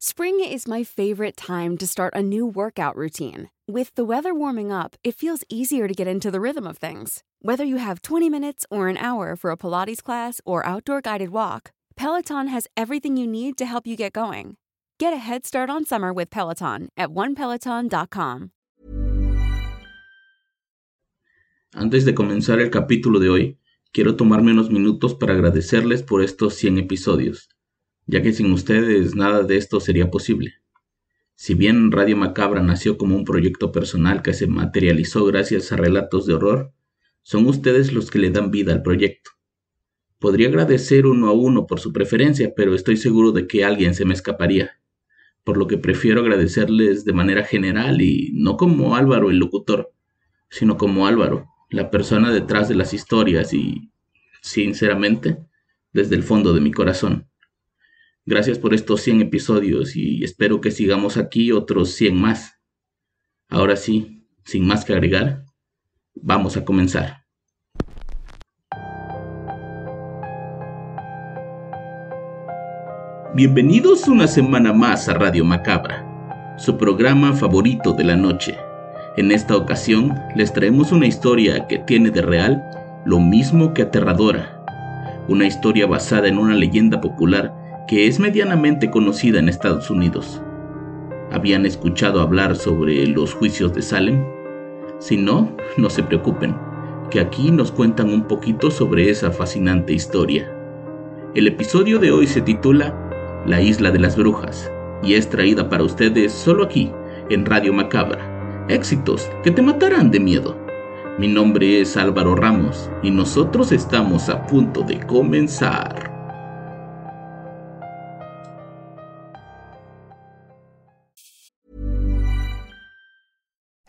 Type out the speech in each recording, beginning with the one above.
Spring is my favorite time to start a new workout routine. With the weather warming up, it feels easier to get into the rhythm of things. Whether you have 20 minutes or an hour for a Pilates class or outdoor guided walk, Peloton has everything you need to help you get going. Get a head start on summer with Peloton at onepeloton.com. Antes de comenzar el capítulo de hoy, quiero tomarme unos minutos para agradecerles por estos 100 episodios. Ya que sin ustedes nada de esto sería posible. Si bien Radio Macabra nació como un proyecto personal que se materializó gracias a relatos de horror, son ustedes los que le dan vida al proyecto. Podría agradecer uno a uno por su preferencia, pero estoy seguro de que alguien se me escaparía, por lo que prefiero agradecerles de manera general y no como Álvaro el locutor, sino como Álvaro, la persona detrás de las historias y, sinceramente, desde el fondo de mi corazón. Gracias por estos 100 episodios y espero que sigamos aquí otros 100 más. Ahora sí, sin más que agregar, vamos a comenzar. Bienvenidos una semana más a Radio Macabra, su programa favorito de la noche. En esta ocasión les traemos una historia que tiene de real lo mismo que aterradora. Una historia basada en una leyenda popular que es medianamente conocida en Estados Unidos. ¿Habían escuchado hablar sobre los juicios de Salem? Si no, no se preocupen, que aquí nos cuentan un poquito sobre esa fascinante historia. El episodio de hoy se titula La isla de las brujas y es traída para ustedes solo aquí, en Radio Macabra. Éxitos que te matarán de miedo. Mi nombre es Álvaro Ramos y nosotros estamos a punto de comenzar.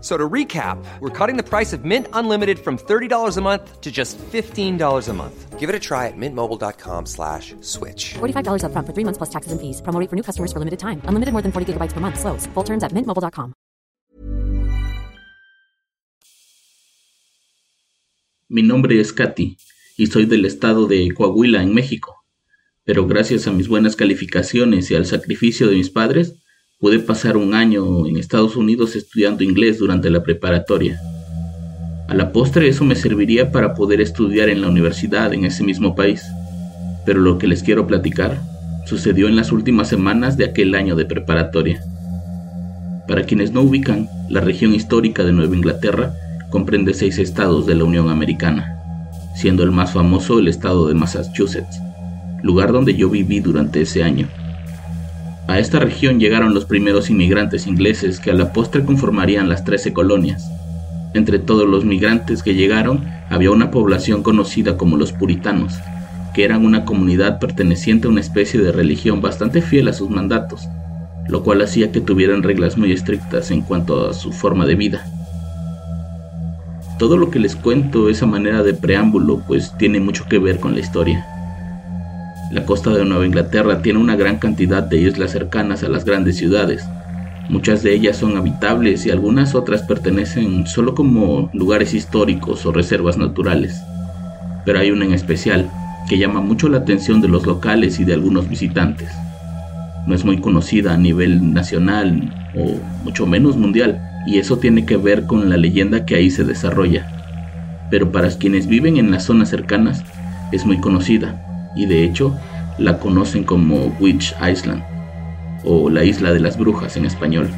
So to recap, we're cutting the price of Mint Unlimited from $30 a month to just $15 a month. Give it a try at mintmobile.com slash switch. $45 up front for three months plus taxes and fees. Promo for new customers for limited time. Unlimited more than 40 gigabytes per month. Slows. Full terms at mintmobile.com. Mi nombre es Katy y soy del estado de Coahuila, en México. Pero gracias a mis buenas calificaciones y al sacrificio de mis padres, Pude pasar un año en Estados Unidos estudiando inglés durante la preparatoria. A la postre eso me serviría para poder estudiar en la universidad en ese mismo país. Pero lo que les quiero platicar sucedió en las últimas semanas de aquel año de preparatoria. Para quienes no ubican, la región histórica de Nueva Inglaterra comprende seis estados de la Unión Americana, siendo el más famoso el estado de Massachusetts, lugar donde yo viví durante ese año. A esta región llegaron los primeros inmigrantes ingleses que a la postre conformarían las trece colonias. Entre todos los migrantes que llegaron había una población conocida como los puritanos, que eran una comunidad perteneciente a una especie de religión bastante fiel a sus mandatos, lo cual hacía que tuvieran reglas muy estrictas en cuanto a su forma de vida. Todo lo que les cuento, esa manera de preámbulo, pues tiene mucho que ver con la historia. La costa de Nueva Inglaterra tiene una gran cantidad de islas cercanas a las grandes ciudades. Muchas de ellas son habitables y algunas otras pertenecen solo como lugares históricos o reservas naturales. Pero hay una en especial que llama mucho la atención de los locales y de algunos visitantes. No es muy conocida a nivel nacional o mucho menos mundial, y eso tiene que ver con la leyenda que ahí se desarrolla. Pero para quienes viven en las zonas cercanas es muy conocida, y de hecho la conocen como Witch Island o la isla de las brujas en español.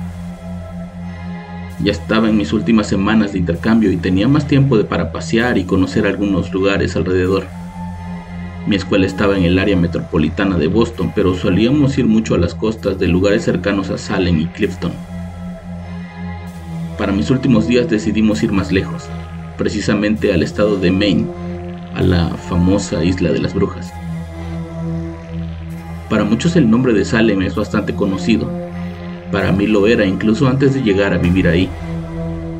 Ya estaba en mis últimas semanas de intercambio y tenía más tiempo de para pasear y conocer algunos lugares alrededor. Mi escuela estaba en el área metropolitana de Boston, pero solíamos ir mucho a las costas de lugares cercanos a Salem y Clifton. Para mis últimos días decidimos ir más lejos, precisamente al estado de Maine, a la famosa isla de las brujas. Para muchos el nombre de Salem es bastante conocido. Para mí lo era incluso antes de llegar a vivir ahí.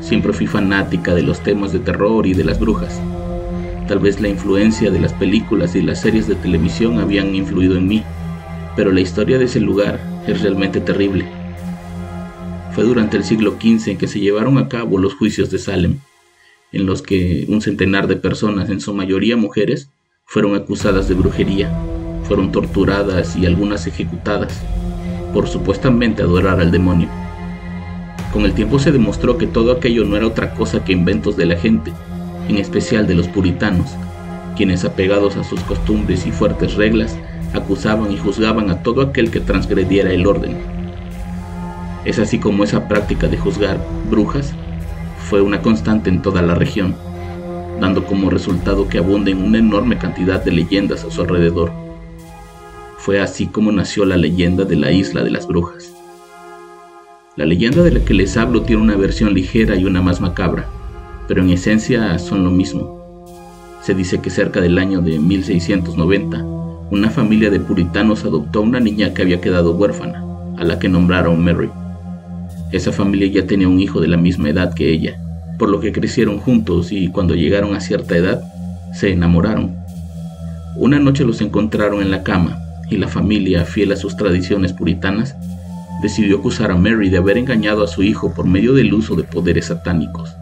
Siempre fui fanática de los temas de terror y de las brujas. Tal vez la influencia de las películas y las series de televisión habían influido en mí, pero la historia de ese lugar es realmente terrible. Fue durante el siglo XV que se llevaron a cabo los juicios de Salem, en los que un centenar de personas, en su mayoría mujeres, fueron acusadas de brujería, fueron torturadas y algunas ejecutadas por supuestamente adorar al demonio. Con el tiempo se demostró que todo aquello no era otra cosa que inventos de la gente, en especial de los puritanos, quienes apegados a sus costumbres y fuertes reglas, acusaban y juzgaban a todo aquel que transgrediera el orden. Es así como esa práctica de juzgar brujas fue una constante en toda la región, dando como resultado que abunden una enorme cantidad de leyendas a su alrededor. Fue así como nació la leyenda de la isla de las brujas. La leyenda de la que les hablo tiene una versión ligera y una más macabra, pero en esencia son lo mismo. Se dice que cerca del año de 1690, una familia de puritanos adoptó a una niña que había quedado huérfana, a la que nombraron Mary. Esa familia ya tenía un hijo de la misma edad que ella, por lo que crecieron juntos y cuando llegaron a cierta edad, se enamoraron. Una noche los encontraron en la cama y la familia, fiel a sus tradiciones puritanas, decidió acusar a Mary de haber engañado a su hijo por medio del uso de poderes satánicos,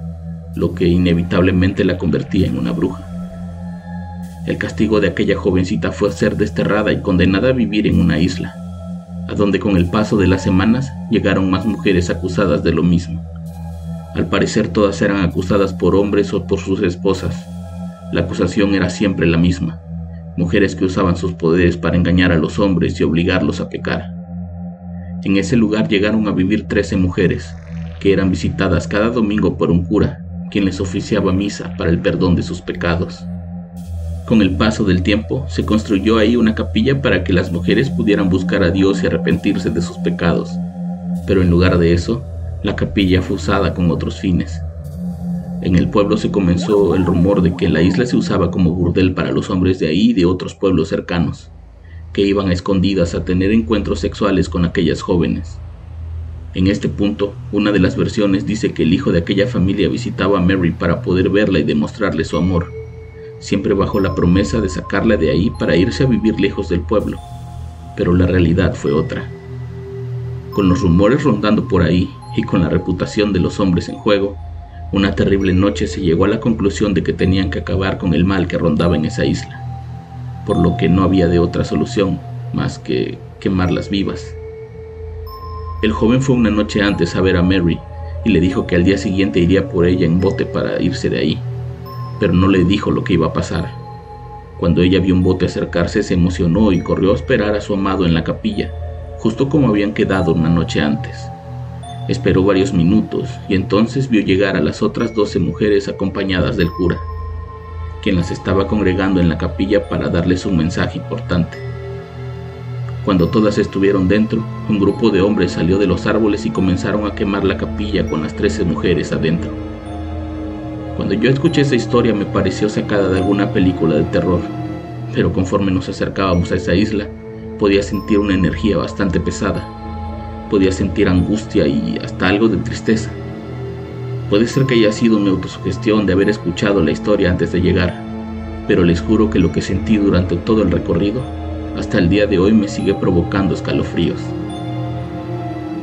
lo que inevitablemente la convertía en una bruja. El castigo de aquella jovencita fue ser desterrada y condenada a vivir en una isla, a donde con el paso de las semanas llegaron más mujeres acusadas de lo mismo. Al parecer todas eran acusadas por hombres o por sus esposas. La acusación era siempre la misma, mujeres que usaban sus poderes para engañar a los hombres y obligarlos a pecar. En ese lugar llegaron a vivir trece mujeres, que eran visitadas cada domingo por un cura, quien les oficiaba misa para el perdón de sus pecados. Con el paso del tiempo, se construyó ahí una capilla para que las mujeres pudieran buscar a Dios y arrepentirse de sus pecados. Pero en lugar de eso, la capilla fue usada con otros fines. En el pueblo se comenzó el rumor de que la isla se usaba como burdel para los hombres de ahí y de otros pueblos cercanos, que iban a escondidas a tener encuentros sexuales con aquellas jóvenes. En este punto, una de las versiones dice que el hijo de aquella familia visitaba a Mary para poder verla y demostrarle su amor siempre bajo la promesa de sacarla de ahí para irse a vivir lejos del pueblo, pero la realidad fue otra. Con los rumores rondando por ahí y con la reputación de los hombres en juego, una terrible noche se llegó a la conclusión de que tenían que acabar con el mal que rondaba en esa isla, por lo que no había de otra solución más que quemarlas vivas. El joven fue una noche antes a ver a Mary y le dijo que al día siguiente iría por ella en bote para irse de ahí pero no le dijo lo que iba a pasar. Cuando ella vio un bote acercarse se emocionó y corrió a esperar a su amado en la capilla, justo como habían quedado una noche antes. Esperó varios minutos y entonces vio llegar a las otras doce mujeres acompañadas del cura, quien las estaba congregando en la capilla para darles un mensaje importante. Cuando todas estuvieron dentro, un grupo de hombres salió de los árboles y comenzaron a quemar la capilla con las trece mujeres adentro. Cuando yo escuché esa historia me pareció sacada de alguna película de terror, pero conforme nos acercábamos a esa isla, podía sentir una energía bastante pesada. Podía sentir angustia y hasta algo de tristeza. Puede ser que haya sido mi autosugestión de haber escuchado la historia antes de llegar, pero les juro que lo que sentí durante todo el recorrido, hasta el día de hoy me sigue provocando escalofríos.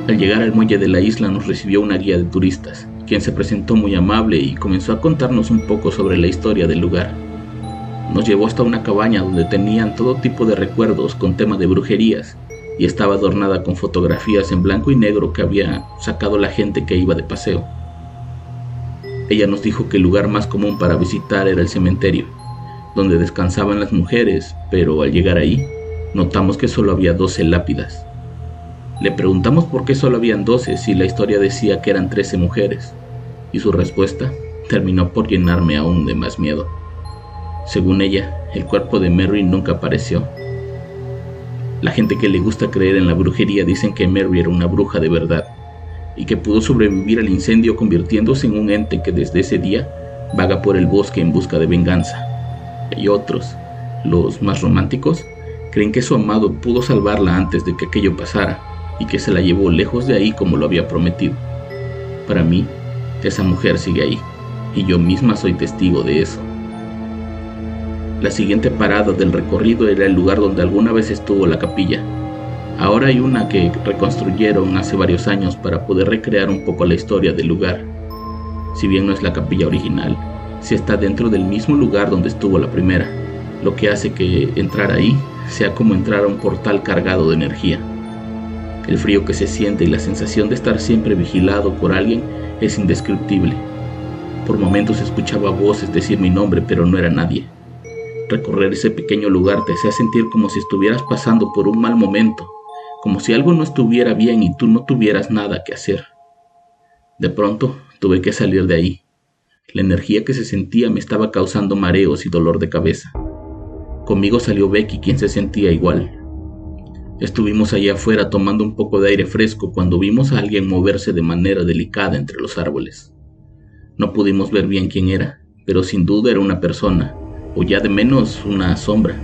Al llegar al muelle de la isla nos recibió una guía de turistas, quien se presentó muy amable y comenzó a contarnos un poco sobre la historia del lugar. Nos llevó hasta una cabaña donde tenían todo tipo de recuerdos con tema de brujerías y estaba adornada con fotografías en blanco y negro que había sacado la gente que iba de paseo. Ella nos dijo que el lugar más común para visitar era el cementerio, donde descansaban las mujeres, pero al llegar ahí, notamos que solo había 12 lápidas. Le preguntamos por qué solo habían 12 si la historia decía que eran 13 mujeres, y su respuesta terminó por llenarme aún de más miedo. Según ella, el cuerpo de Mary nunca apareció. La gente que le gusta creer en la brujería dicen que Mary era una bruja de verdad y que pudo sobrevivir al incendio convirtiéndose en un ente que desde ese día vaga por el bosque en busca de venganza. Y otros, los más románticos, creen que su amado pudo salvarla antes de que aquello pasara y que se la llevó lejos de ahí como lo había prometido. Para mí, esa mujer sigue ahí, y yo misma soy testigo de eso. La siguiente parada del recorrido era el lugar donde alguna vez estuvo la capilla, Ahora hay una que reconstruyeron hace varios años para poder recrear un poco la historia del lugar. Si bien no es la capilla original, sí está dentro del mismo lugar donde estuvo la primera, lo que hace que entrar ahí sea como entrar a un portal cargado de energía. El frío que se siente y la sensación de estar siempre vigilado por alguien es indescriptible. Por momentos escuchaba voces decir mi nombre, pero no era nadie. Recorrer ese pequeño lugar te hacía sentir como si estuvieras pasando por un mal momento, como si algo no estuviera bien y tú no tuvieras nada que hacer. De pronto tuve que salir de ahí. La energía que se sentía me estaba causando mareos y dolor de cabeza. Conmigo salió Becky, quien se sentía igual. Estuvimos allá afuera tomando un poco de aire fresco cuando vimos a alguien moverse de manera delicada entre los árboles. No pudimos ver bien quién era, pero sin duda era una persona, o ya de menos una sombra.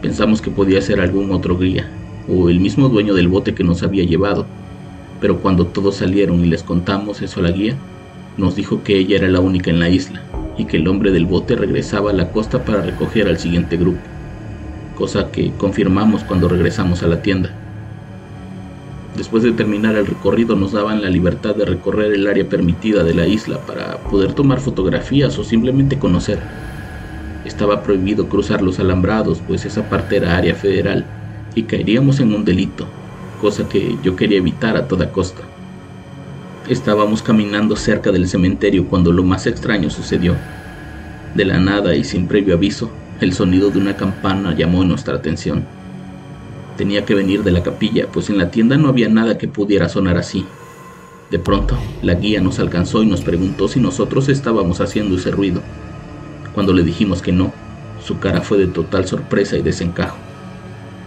Pensamos que podía ser algún otro guía, o el mismo dueño del bote que nos había llevado, pero cuando todos salieron y les contamos eso a la guía, nos dijo que ella era la única en la isla y que el hombre del bote regresaba a la costa para recoger al siguiente grupo, cosa que confirmamos cuando regresamos a la tienda. Después de terminar el recorrido nos daban la libertad de recorrer el área permitida de la isla para poder tomar fotografías o simplemente conocer. Estaba prohibido cruzar los alambrados, pues esa parte era área federal y caeríamos en un delito, cosa que yo quería evitar a toda costa. Estábamos caminando cerca del cementerio cuando lo más extraño sucedió. De la nada y sin previo aviso, el sonido de una campana llamó nuestra atención. Tenía que venir de la capilla, pues en la tienda no había nada que pudiera sonar así. De pronto, la guía nos alcanzó y nos preguntó si nosotros estábamos haciendo ese ruido. Cuando le dijimos que no, su cara fue de total sorpresa y desencajo.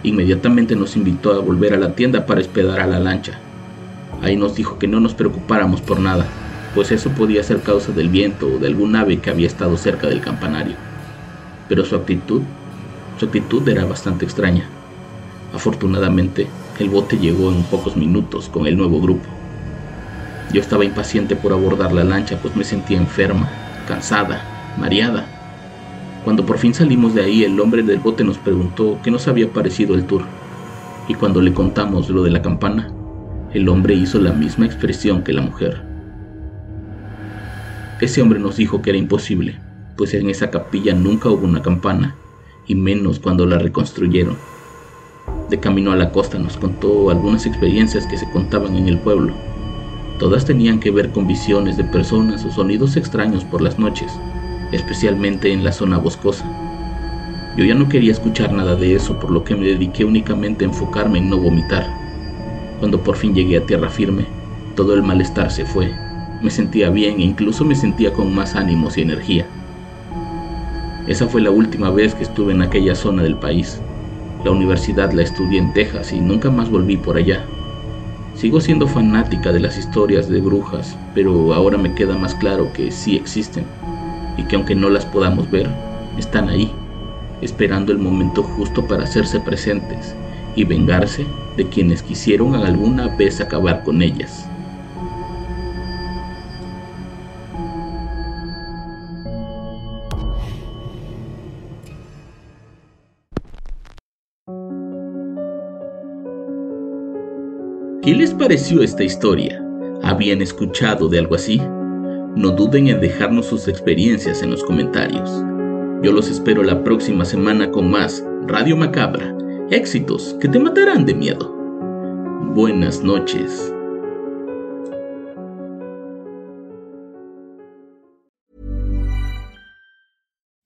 Inmediatamente nos invitó a volver a la tienda para esperar a la lancha. Ahí nos dijo que no nos preocupáramos por nada, pues eso podía ser causa del viento o de algún ave que había estado cerca del campanario. Pero su actitud, su actitud era bastante extraña. Afortunadamente, el bote llegó en pocos minutos con el nuevo grupo. Yo estaba impaciente por abordar la lancha, pues me sentía enferma, cansada, mareada cuando por fin salimos de ahí, el hombre del bote nos preguntó qué nos había parecido el tour. Y cuando le contamos lo de la campana, el hombre hizo la misma expresión que la mujer. Ese hombre nos dijo que era imposible, pues en esa capilla nunca hubo una campana, y menos cuando la reconstruyeron. De camino a la costa nos contó algunas experiencias que se contaban en el pueblo. Todas tenían que ver con visiones de personas o sonidos extraños por las noches, especialmente en la zona boscosa. Yo ya no quería escuchar nada de eso, por lo que me dediqué únicamente a enfocarme en no vomitar. Cuando por fin llegué a tierra firme, todo el malestar se fue. Me sentía bien e incluso me sentía con más ánimos y energía. Esa fue la última vez que estuve en aquella zona del país. La universidad la estudié en Texas y nunca más volví por allá. Sigo siendo fanática de las historias de brujas, pero ahora me queda más claro que sí existen y que aunque no las podamos ver, están ahí, esperando el momento justo para hacerse presentes y vengarse de quienes quisieron alguna vez acabar con ellas. ¿Qué les pareció esta historia? ¿Habían escuchado de algo así? No duden en dejarnos sus experiencias en los comentarios. Yo los espero la próxima semana con más Radio Macabra, éxitos que te matarán de miedo. Buenas noches.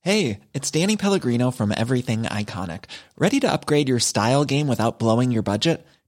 Hey, it's Danny Pellegrino from Everything Iconic. Ready to upgrade your style game without blowing your budget?